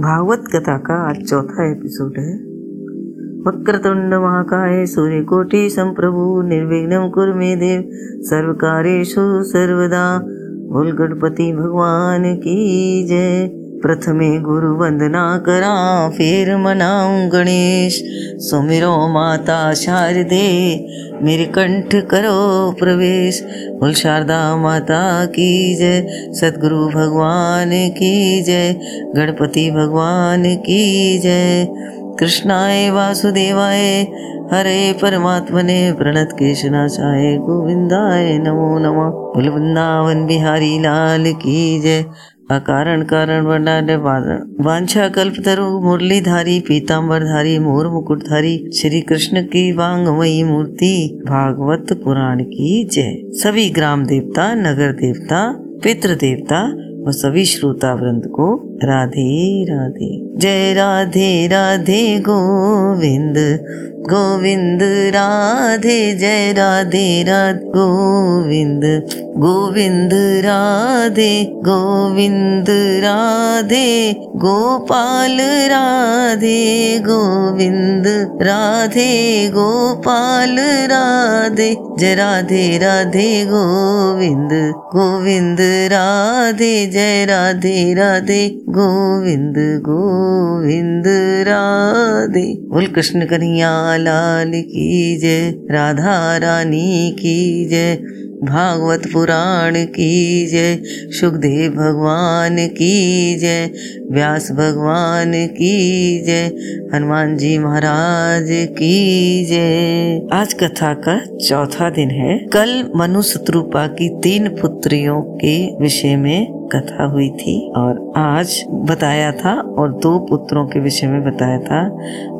भागवत कथा का आज चौथा एपिसोड है। वक्रतुंड महाकाय सूर्यकोटि संप्रभु, निर्विघ्न कुर मे देव, सर्वकारेषु सर्वदा। बोल गणपति भगवान की जय। प्रथमे गुरु वंदना करा, फिर मनाऊं गणेश। सुमिरो माता शारदे, मेरे कंठ करो प्रवेश। बोल, शारदा माता की जय सदगुरु भगवान की जय, गणपति भगवान की जय। कृष्णाय वासुदेवाय, हरे परमात्मने प्रणत केशनाशाय गोविंदाय नमो नमः। बोल, वृंदावन बिहारी लाल की जय। अकारण कारण वर्णाने वांछा कल्प तरु मुरलीधारी पीताम्बरधारी मोर मुकुट धारी श्री कृष्ण की वांगमयी मूर्ति, भागवत पुराण की जय। सभी ग्राम देवता, नगर देवता, पितृ देवता और सभी श्रोता वृंद को राधे राधे। जय राधे राधे गोविंद गोविंद राधे जय राधे राधे गोविंद गोविंद राधे गोविंद राधे गोपाल राधे गोविंद राधे गोपाल राधे जय राधे राधे गोविंद गोविंद राधे जय राधे राधे गोविंद गोविंद राधे। बोल कृष्ण कन्हैया लाल की जय राधा रानी की जय। भागवत पुराण की जय, सुखदेव भगवान की जय, व्यास भगवान की जय, हनुमान जी महाराज की जय। आज कथा का चौथा दिन है। कल मनु शत्रुपा की तीन पुत्रियों के विषय में कथा हुई थी और आज बताया था और दो पुत्रों के विषय में बताया था।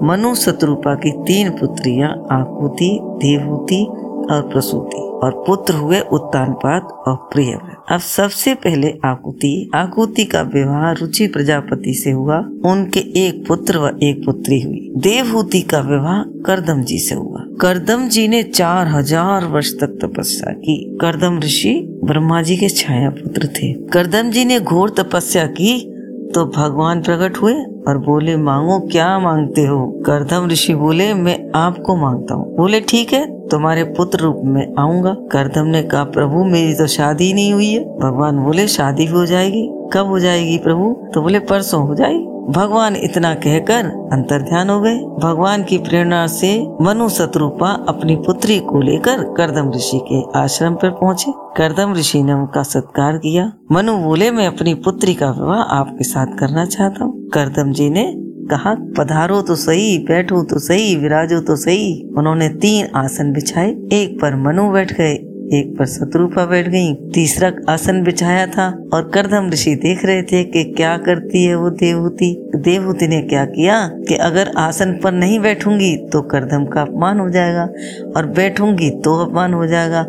मनु शत्रुपा की तीन पुत्रियाँ आकुति, देवहूति और प्रसूति और पुत्र हुए उत्तानपाद और प्रिय अब सबसे पहले आकुति। आकुति का विवाह रुचि प्रजापति से हुआ। उनके एक पुत्र व एक पुत्री हुई। देवहूति का विवाह करदम जी से हुआ। करदम जी ने चार हज़ार वर्ष तक तपस्या की। करदम ऋषि ब्रह्मा जी के छाया पुत्र थे। करदम जी ने घोर तपस्या की। तो भगवान प्रकट हुए और बोले, मांगो, क्या मांगते हो? करधम ऋषि बोले, मैं आपको माँगता हूँ। बोले, ठीक है, तुम्हारे पुत्र रूप में आऊँगा। करधम ने कहा, प्रभु, मेरी तो शादी नहीं हुई है। भगवान बोले, शादी भी हो जाएगी। कब हो जाएगी प्रभु? तो बोले, परसों हो जाएगी। भगवान इतना कहकर अंतर ध्यान हो गए। भगवान की प्रेरणा से मनु शत्रुपा अपनी पुत्री को लेकर करदम ऋषि के आश्रम पर पहुँचे। करदम ऋषि ने उनका सत्कार किया। मनु बोले, मैं अपनी पुत्री का विवाह आपके साथ करना चाहता हूँ। करदम जी ने कहा, पधारो तो सही, बैठो तो सही, विराजो तो सही। उन्होंने तीन आसन बिछाए। एक पर मनु बैठ गए एक पर शत्रुपा बैठ गई तीसरा आसन बिछाया था और करदम ऋषि देख रहे थे कि क्या करती है वो देवहूति। देवहूति ने क्या किया कि अगर आसन पर नहीं बैठूँगी तो करदम का अपमान हो जाएगा और बैठूँगी तो अपमान हो जाएगा।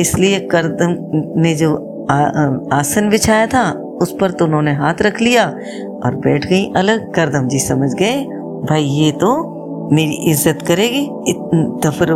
इसलिए करदम ने जो आ, आसन बिछाया था उस पर तो उन्होंने हाथ रख लिया और बैठ गई अलग। करदम जी समझ गए भाई ये तो मेरी इज़्ज़त करेगी तो फिर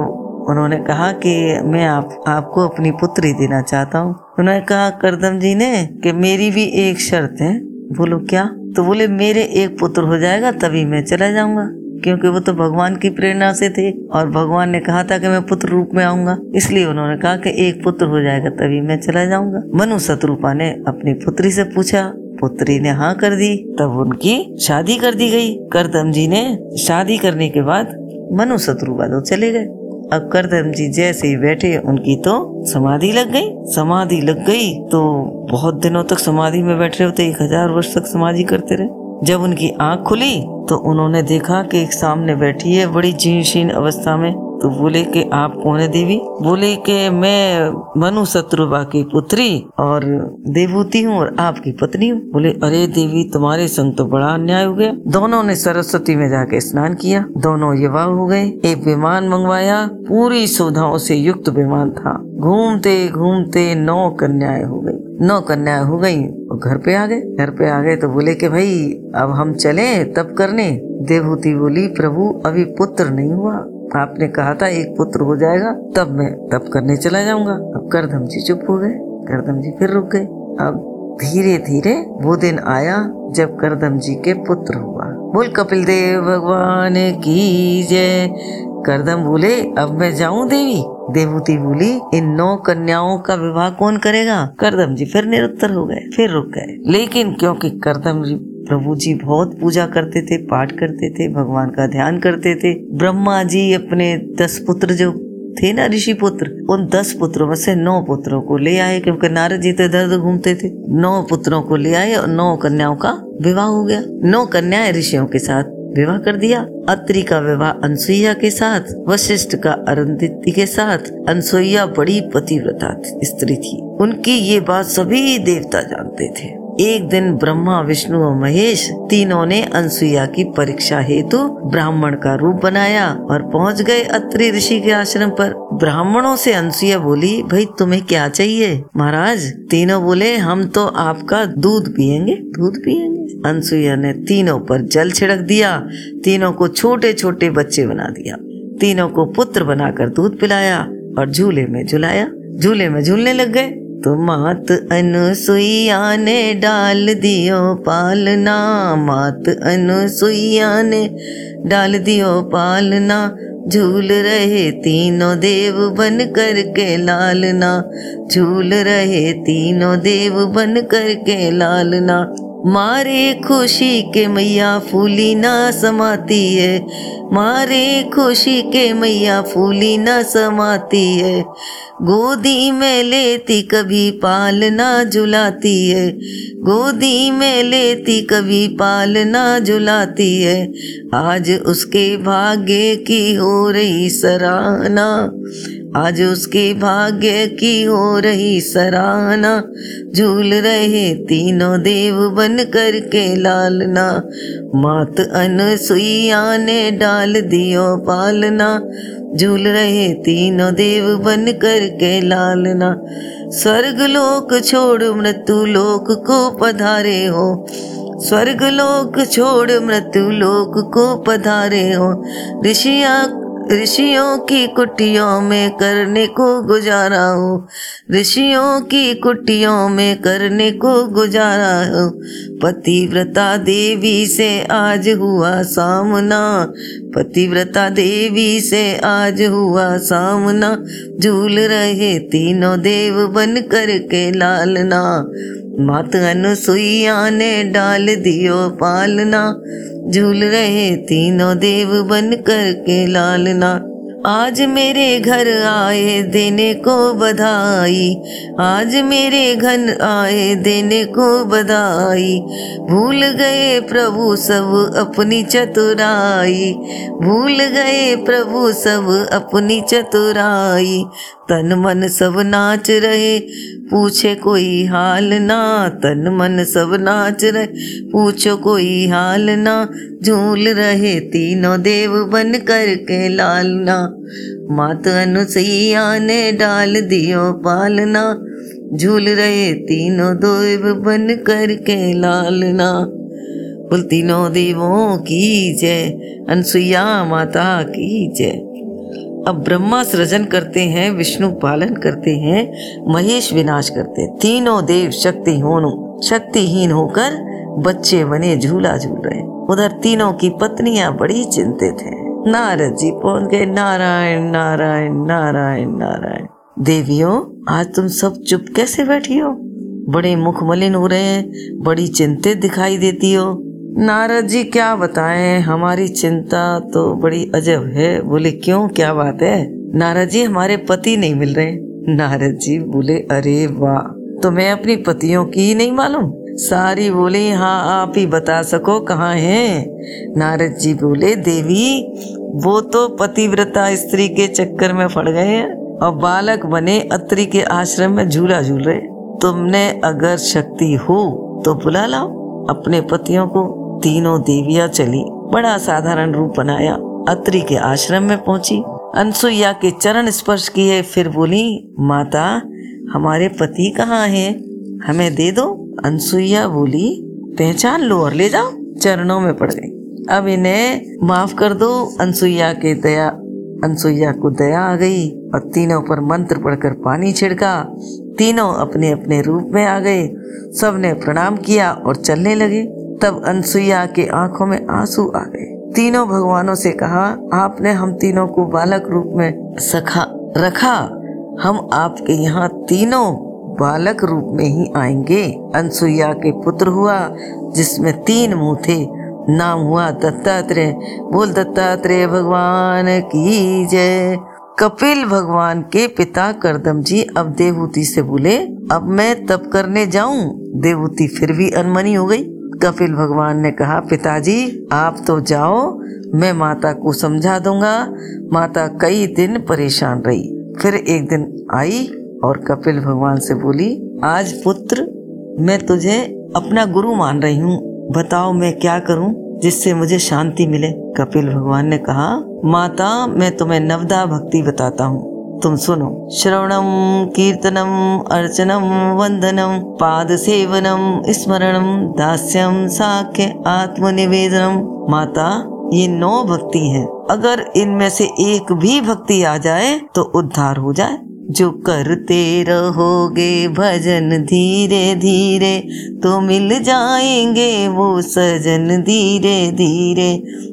उन्होंने कहा कि मैं आप, आपको अपनी पुत्री देना चाहता हूँ। उन्होंने कहा, करदम जी ने, कि मेरी भी एक शर्त है। बोलो, क्या? तो बोले, मेरे एक पुत्र हो जाएगा, तभी मैं चला जाऊँगा। क्योंकि वो तो भगवान की प्रेरणा से थे, और भगवान ने कहा था कि मैं पुत्र रूप में आऊँगा। इसलिए उन्होंने कहा कि एक पुत्र हो जाएगा, तभी मैं चला जाऊँगा। मनु शत्रुपा ने अपनी पुत्री से पूछा। पुत्री ने हाँ कर दी, तब उनकी शादी कर दी गई। करदम जी ने शादी करने के बाद मनु शत्रुपा तो चले गए। अब करदम जी जैसे ही बैठे, उनकी तो समाधि लग गई। समाधि लग गई तो बहुत दिनों तक समाधि में बैठ बैठे होते, एक हज़ार वर्ष तक समाधि करते रहे। जब उनकी आँख खुली तो उन्होंने देखा कि एक सामने बैठी है बड़ी जीर्ण अवस्था में। तो बोले कि आप कौन है देवी? बोले कि मैं मनु शत्रुबा की पुत्री और देवूति हूँ और आपकी पत्नी हूँ। बोले, अरे देवी, तुम्हारे संग तो बड़ा अन्याय हो गया। दोनों ने सरस्वती में जाके स्नान किया। दोनों युवा हो गए। एक विमान मंगवाया। पूरी सुविधाओं से युक्त विमान था। घूमते घूमते नौ कन्याएँ हो गई। नौ कन्याएँ हो गई और घर पे आ गए। घर पे आ गए तो बोले कि भाई, अब हम चले तब करने। देवहूति बोली, प्रभु, अभी पुत्र नहीं हुआ। आपने कहा था एक पुत्र हो जाएगा, तब मैं, तब करने चला जाऊँगा। अब करदम जी चुप हो गए। करदम जी फिर रुक गए। अब धीरे धीरे वो दिन आया जब करदम जी के पुत्र हुआ। बोल, कपिल देव भगवान की जय। करदम बोले, अब मैं जाऊँ देवी? देवूती बोली, इन नौ कन्याओं का विवाह कौन करेगा? करदम जी फिर निरुत्तर हो गए, फिर रुक गए। लेकिन क्योंकि करदम जी प्रभु जी बहुत पूजा करते थे, पाठ करते थे, भगवान का ध्यान करते थे। ब्रह्मा जी अपने दस पुत्र जो थे ना, ऋषि पुत्र, उन दस पुत्रों में से नौ पुत्रों को ले आए, क्योंकि नारद जी तो दर्द घूमते थे। नौ पुत्रों को ले आए और नौ कन्याओं का विवाह हो गया। नौ कन्याएँ ऋषियों के साथ विवाह कर दिया। अत्रि का विवाह अनसुईया के साथ, वशिष्ठ का अरुंधति के साथ, अनसुईया बड़ी पतिव्रता स्त्री थी। उनकी ये बात सभी देवता जानते थे। एक दिन ब्रह्मा, विष्णु और महेश तीनों ने अनसुईया की परीक्षा हेतु ब्राह्मण का रूप बनाया और पहुँच गए अत्रि ऋषि के आश्रम पर। ब्राह्मणों से अनसुईया बोली, भाई, तुम्हें क्या चाहिए? महाराज, तीनों बोले, हम तो आपका दूध पियेंगे दूध पियेंगे। अनसुईया ने तीनों पर जल छिड़क दिया, तीनों को छोटे छोटे बच्चे बना दिया। तीनों को पुत्र बनाकर दूध पिलाया और झूले में झुलाया। झूले में झूलने लग गए। तो मात अनुसुईया ने डाल दियो पालना। मात अनुसुईया ने डाल दियो पालना। झूल रहे तीनों देव बन कर के लालना। झूल रहे तीनों देव बन कर के लालना। मारे खुशी के मैया फूली ना समाती है। मारे खुशी के मैया फूली ना समाती है। गोदी में लेती कभी पालना झुलाती है। गोदी में लेती कभी पालना झुलाती है। आज उसके भाग्य की हो रही सराहना। आज उसके भाग्य की हो रही सराहना। झूल रहे तीनों देव बन कर के लालना। मात अनसुईया ने डाल दियो पालना। झूल रहे तीनों देव बन कर के लालना। स्वर्ग लोक छोड़ मृत्यु लोक को पधारे हो। स्वर्ग लोक छोड़ मृत्यु लोक को पधारे हो। ऋषिया ऋषियों की कुटियों में करने को गुजारा हो। ऋषियों की कुटियों में करने को गुजारा हो। पतिव्रता देवी से आज हुआ सामना। पतिव्रता देवी से आज हुआ सामना। झूल रहे तीनों देव बन कर के लालना। मात अनुसुईया ने डाल दियो पालना। झूल रहे तीनों देव बन कर के लालना। आज मेरे घर आए, देने को बधाई। आज मेरे घर आए, देने को बधाई। भूल गए प्रभु सब अपनी चतुराई। भूल गए प्रभु सब अपनी चतुराई। तन मन सब नाच रहे, पूछे कोई हाल ना। तन मन सब नाच रहे, पूछो कोई हाल ना। झूल रहे तीनों देव बन कर के लालना मात अनुसैया ने डाल दियो पालना। झूल रहे तीनों देव बन कर के लालना। बोल, तीनों देवों की जय अनसुईया माता की जय। अब ब्रह्मा सृजन करते हैं, विष्णु पालन करते हैं, महेश विनाश करते हैं। तीनों देव शक्ति होनो शक्तिहीन होकर बच्चे बने, झूला झूल रहे उधर तीनों की पत्नियाँ बड़ी चिंतित हैं। नारद जी पहुँच गए, नारायण नारायण नारायण नारायण। देवियों, आज तुम सब चुप कैसे बैठी हो? बड़े मुख मलिन हो रहे हैं, बड़ी चिंतित दिखाई देती हो। नारद जी, क्या बताएँ, हमारी चिंता तो बड़ी अजब है। बोले, क्यों, क्या बात है? नारद जी, हमारे पति नहीं मिल रहे नारद जी बोले, अरे वाह तुम्हें अपनी पतियों की ही नहीं मालूम? सारी बोली हाँ आप ही बता सको कहाँ हैं? नारद जी बोले, देवी, वो तो पतिव्रता स्त्री के चक्कर में पड़ गए हैं और बालक बने अत्रि के आश्रम में झूला झूल रहे। तुमने अगर शक्ति हो तो बुला लाओ। अपने पतियों को तीनों देवियाँ चली, बड़ा साधारण रूप बनाया, अत्रि के आश्रम में पहुँची। अनसुईया के चरण स्पर्श किए, फिर बोली, माता, हमारे पति कहाँ हैं? हमें दे दो। अनसुईया बोली, पहचान लो और ले जाओ। चरणों में पड़ गई। अब इन्हें माफ़ कर दो। अनसुईया के दया, अनसुईया को दया आ गई और तीनों पर मंत्र पढ़कर पानी छिड़का। तीनों अपने अपने रूप में आ गए। सबने प्रणाम किया और चलने लगे। तब अनसुईया के आँखों में आँसू आ गए। तीनों भगवानों से कहा, आपने हम तीनों को बालक रूप में सखा, रखा। हम आपके यहाँ तीनों बालक रूप में ही आएँगे। अनसुईया के पुत्र हुआ, जिसमें तीन मुँह थे। नाम हुआ दत्तात्रेय। बोल, दत्तात्रेय भगवान की जय। कपिल भगवान के पिता करदम जी अब देवहूति से बोले, अब मैं तप करने जाऊँ? देवहूति फिर भी अनमनी हो गई। कपिल भगवान ने कहा, पिताजी, आप तो जाओ, मैं माता को समझा दूँगा। माता कई दिन परेशान रही। फिर एक दिन आई और कपिल भगवान से बोली, आज पुत्र, मैं तुझे अपना गुरु मान रही हूँ। बताओ मैं क्या करूँ जिससे मुझे शांति मिले? कपिल भगवान ने कहा, माता, मैं तुम्हें नवदा भक्ति बताता हूँ। तुम सुनो, श्रवणम, कीर्तनम, अर्चनम, वंदनम, पाद सेवनम, स्मरणम, दास्यम, साख्य, आत्मनिवेदनम। माता, ये नौ भक्ति है। अगर इनमें से एक भी भक्ति आ जाए तो उद्धार हो जाए। जो करते रहोगे भजन धीरे धीरे तो मिल जाएँगे वो सजन धीरे धीरे।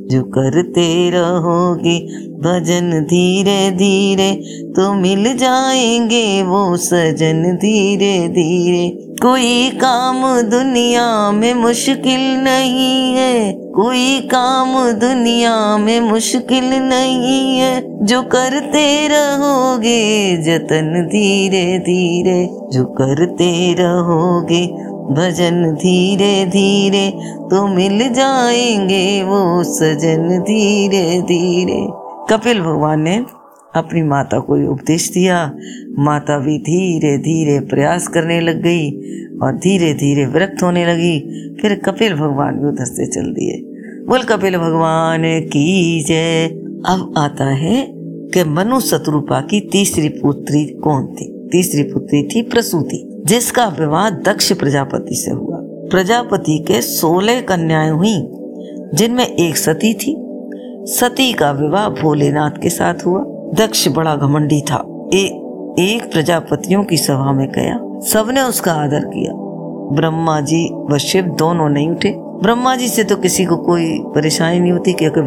जो करते रहोगे भजन धीरे धीरे तो मिल जाएँगे वो सजन धीरे धीरे। कोई काम दुनिया में मुश्किल नहीं है। कोई काम दुनिया में मुश्किल नहीं है। जो करते रहोगे, जतन धीरे धीरे। जो करते रहोगे, भजन धीरे धीरे। तो मिल जाएँगे वो सजन धीरे धीरे। कपिल भगवान ने अपनी माता को उपदेश दिया। माता भी धीरे धीरे प्रयास करने लग गई और धीरे धीरे विरक्त होने लगी। फिर कपिल भगवान भी उधर से चल दिए। बोल, कपिल भगवान की जय। अब आता है कि मनु शत्रुपा की तीसरी पुत्री कौन थी? तीसरी पुत्री थी प्रसूति, जिसका विवाह दक्ष प्रजापति से हुआ। प्रजापति के सोलह कन्याएँ हुई, जिनमें एक सती थी। सती का विवाह भोलेनाथ के साथ हुआ। दक्ष बड़ा घमंडी था। ए, एक प्रजापतियों की सभा में गया। सबने उसका आदर किया। ब्रह्मा जी व शिव दोनों नहीं उठे। ब्रह्मा जी से तो किसी को कोई परेशानी नहीं होती क्योंकि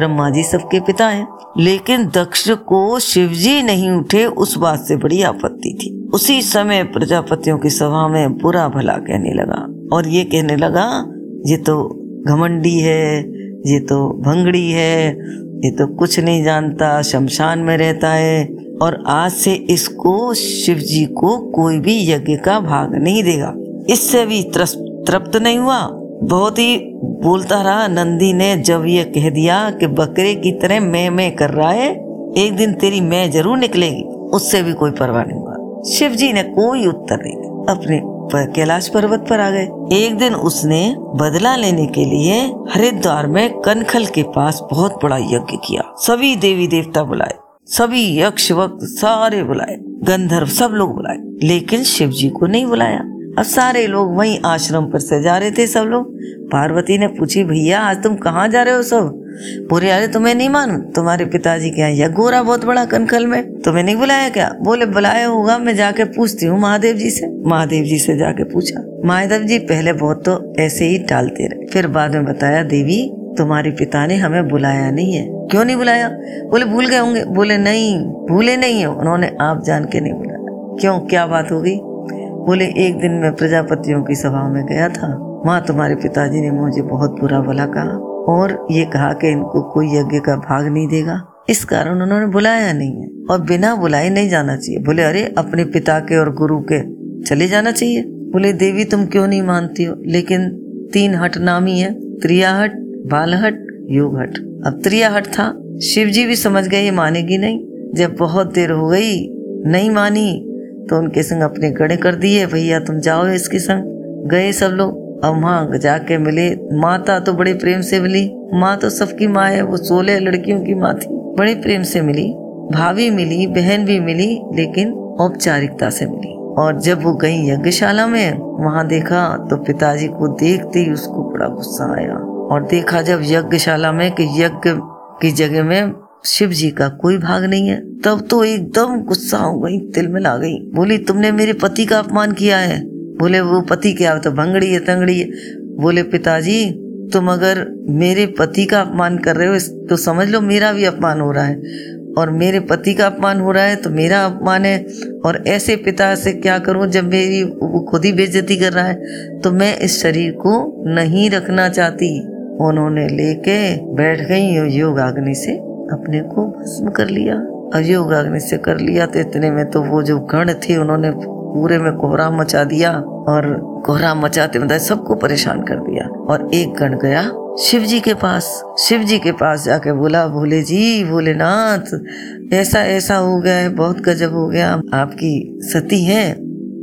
ब्रह्मा जी सबके पिता हैं। लेकिन दक्ष को शिव जी नहीं उठे उस बात से बड़ी आपत्ति थी। उसी समय प्रजापतियों की सभा में बुरा भला कहने लगा। और ये कहने लगा ये तो घमंडी है ये तो भंगड़ी है ये तो कुछ नहीं जानता, शमशान में रहता है। और आज से इसको शिव जी को कोई भी यज्ञ का भाग नहीं देगा। इससे भी तृप्त नहीं हुआ। बहुत ही बोलता रहा नंदी ने, जब ये कह दिया कि बकरे की तरह मैं मैं कर रहा है, एक दिन तेरी मैं ज़रूर निकलेगी, उससे भी कोई परवाह नहीं हुआ। शिव जी ने कोई उत्तर नहीं अपने कैलाश पर्वत पर आ गए। एक दिन उसने बदला लेने के लिए हरिद्वार में कनखल के पास बहुत बड़ा यज्ञ किया। सभी देवी देवता बुलाए, सभी यक्ष वक्त सारे बुलाए, गंधर्व सब लोग बुलाए, लेकिन शिव जी को नहीं बुलाया। अब सारे लोग वहीं आश्रम पर से जा रहे थे सब लोग। पार्वती ने पूछी, भैया, आज तुम कहाँ जा रहे हो सब? पूरे अरे तुम्हें नहीं मानू। तुम्हारे पिताजी क्या है गोरा बहुत बड़ा कनखल में। तुम्हें नहीं बुलाया क्या? बोले, बुलाया होगा, मैं जाके पूछती हूँ महादेव जी से। महादेव जी से जाके पूछा। महादेव जी पहले बहुत तो ऐसे ही टालते रहे। फिर बाद में बताया, देवी, तुम्हारे पिता ने हमें बुलाया नहीं है। क्यों नहीं बुलाया? बोले, भूल गए होंगे। बोले, नहीं, भूले नहीं है। उन्होंने आप जान के नहीं बुलाया। क्यों? क्या बात हो गई? बोले, एक दिन मैं प्रजापतियों की सभा में गया था। वहाँ तुम्हारे पिताजी ने मुझे बहुत बुरा भला कहा। और ये कहा कि इनको कोई यज्ञ का भाग नहीं देगा। इस कारण उन्होंने बुलाया नहीं है। और बिना बुलाए नहीं जाना चाहिए। बोले, अरे, अपने पिता के और गुरु के चले जाना चाहिए। बोले, देवी, तुम क्यों नहीं मानती हो? लेकिन तीन हट नामी है। त्रियाहट बालहट योग हट। अब त्रियाहट था। शिव जी भी समझ गए मानेगी नहीं। जब बहुत देर हो गई, नहीं मानी तो उनके संग अपने गड़े कर दिए। भैया, तुम जाओ इसके संग। गए सब लोग। अब वहाँ जाके मिले। माता तो बड़े प्रेम से मिली। माँ तो सबकी माँ है, वो सोलह लड़कियों की माँ थी। बड़े प्रेम से मिली। भाभी मिली, बहन भी मिली, लेकिन औपचारिकता से मिली। और जब वो गई यज्ञशाला में वहाँ देखा तो पिताजी को देखते ही उसको बड़ा गुस्सा आया। और देखा जब यज्ञशाला में कि यज्ञ की जगह में शिव जी का कोई भाग नहीं है, तब तो एकदम गुस्सा हो गई तिल में ला गई। बोली, तुमने मेरे पति का अपमान किया है? बोले, वो पति क्या तो भंगड़ी है तंगड़ी है। बोले, पिताजी, तुम अगर मेरे पति का अपमान कर रहे हो तो समझ लो मेरा भी अपमान हो रहा है। और मेरे पति का अपमान हो रहा है तो मेरा अपमान है। और ऐसे पिता से क्या करूँ, जब मेरी वो खुद ही बेइज्जती कर रहा है? तो मैं इस शरीर को नहीं रखना चाहती। उन्होंने लेके बैठ गई योग अग्नि से अपने को भस्म कर लिया। और योग अग्नि से कर लिया तो इतने में तो वो जो गण थे, उन्होंने पूरे में कोहरा मचा दिया और कोहरा मचाते मतलब सबको परेशान कर दिया। और एक गण गया शिव जी के पास शिव जी के पास जाके बोला, भोले जी, भोलेनाथ, ऐसा ऐसा हो गया है, बहुत गजब हो गया, आपकी सती है।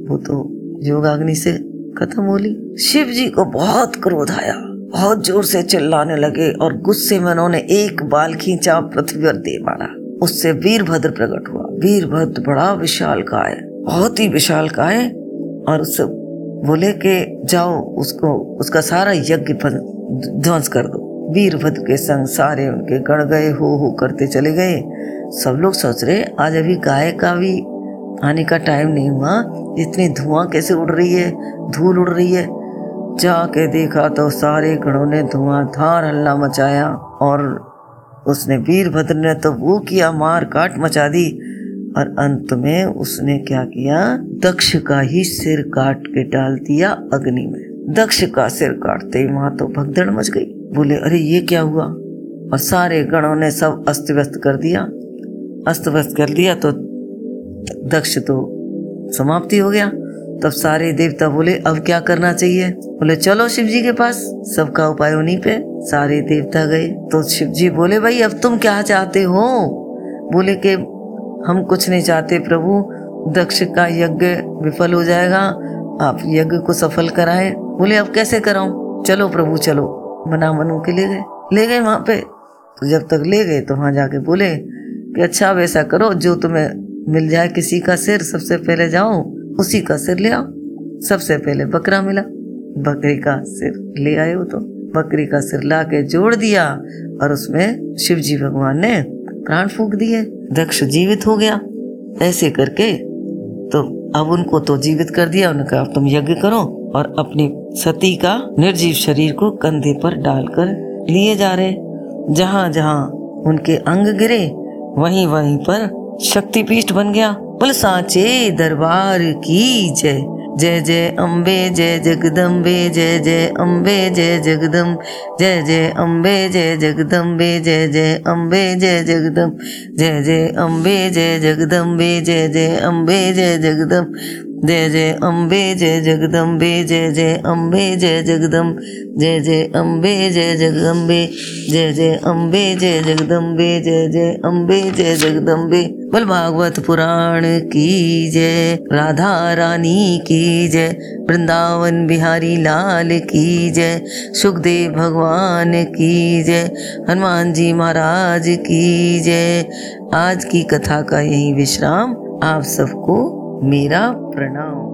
वो तो योगाग्नि से खत्म हो ली। शिव जी को बहुत क्रोध आया, बहुत ज़ोर से चिल्लाने लगे और गुस्से में उन्होंने एक बाल खींचा पृथ्वी पर दे मारा। उससे वीरभद्र प्रकट हुआ। वीरभद्र बड़ा विशाल का है बहुत ही विशाल का है, और उससे बोले के जाओ, उसको, उसका सारा यज्ञ ध्वंस कर दो। वीरभद्र के संग सारे उनके गण गए हो हो करते चले गए। सब लोग सोच रहे, आज अभी गाय का भी आने का टाइम नहीं हुआ। इतनी धुआँ कैसे उड़ रही है? धूल उड़ रही है। जाके देखा तो सारे गणों ने धुआँ धार हल्ला मचाया, और उसने वीरभद्र ने तो वो किया मार काट मचा दी। और अंत में उसने क्या किया? दक्ष का ही सिर काट के डाल दिया अग्नि में। दक्ष का सिर काटते ही वहाँ तो भगदड़ मच गई। बोले, अरे, ये क्या हुआ? और सारे गणों ने सब अस्त व्यस्त कर दिया। अस्त व्यस्त कर दिया तो दक्ष तो समाप्ति हो गया। तब सारे देवता बोले, अब क्या करना चाहिए? बोले, चलो शिव जी के पास। सबका उपाय उन्हीं पे। सारे देवता गए। तो शिव जी बोले, भाई, अब तुम क्या चाहते हो? बोले के हम कुछ नहीं चाहते प्रभु। दक्ष का यज्ञ विफल हो जाएगा। आप यज्ञ को सफल कराए। बोले, अब कैसे कराऊं? चलो प्रभु, चलो। मना मनु के ले गए। ले गए वहाँ पे। तो जब तक ले गए तो वहाँ जाके बोले कि अच्छा वैसा करो। जो तुम्हें मिल जाए किसी का सिर, सबसे पहले जाओ, उसी का सिर ले आओ। सबसे पहले बकरा मिला। बकरी का सिर ले आए हो तो। बकरी का सिर ला के जोड़ दिया और उसमें शिव जी भगवान ने प्राण फूक दिए दक्ष जीवित हो गया। ऐसे करके तो अब उनको तो जीवित कर दिया। उन्होंने कहा तुम यज्ञ करो और अपनी सती का निर्जीव शरीर को कंधे पर डालकर लिए जा रहे। जहाँ जहाँ उनके अंग गिरे, वहीं वहीं पर शक्तिपीठ बन गया। बोल, साचे दरबार की जय। जय जय अम्बे जय जगदम्बे जय जय अम्बे जय जगदम जय जय अम्बे जय जगदम्बे जय जय अम्बे जय जगदम जय जय अम्बे जय जगदम्बे जय जय अम्बे जय जगदम जय जय अम्बे, जय जगदम्बे, जय जय अम्बे, जय जगदम जय जय अम्बे, जय जगदम्बे, जय जय अम्बे, जय जगदम्बे, जय जय अम्बे, जय जगदम्बे। बल भागवत पुराण की जय, राधा रानी की जय, वृंदावन बिहारी लाल की जय, सुखदेव भगवान की जय, हनुमान जी महाराज की जय। आज की कथा का यही विश्राम आप सबको मेरा प्रणाम।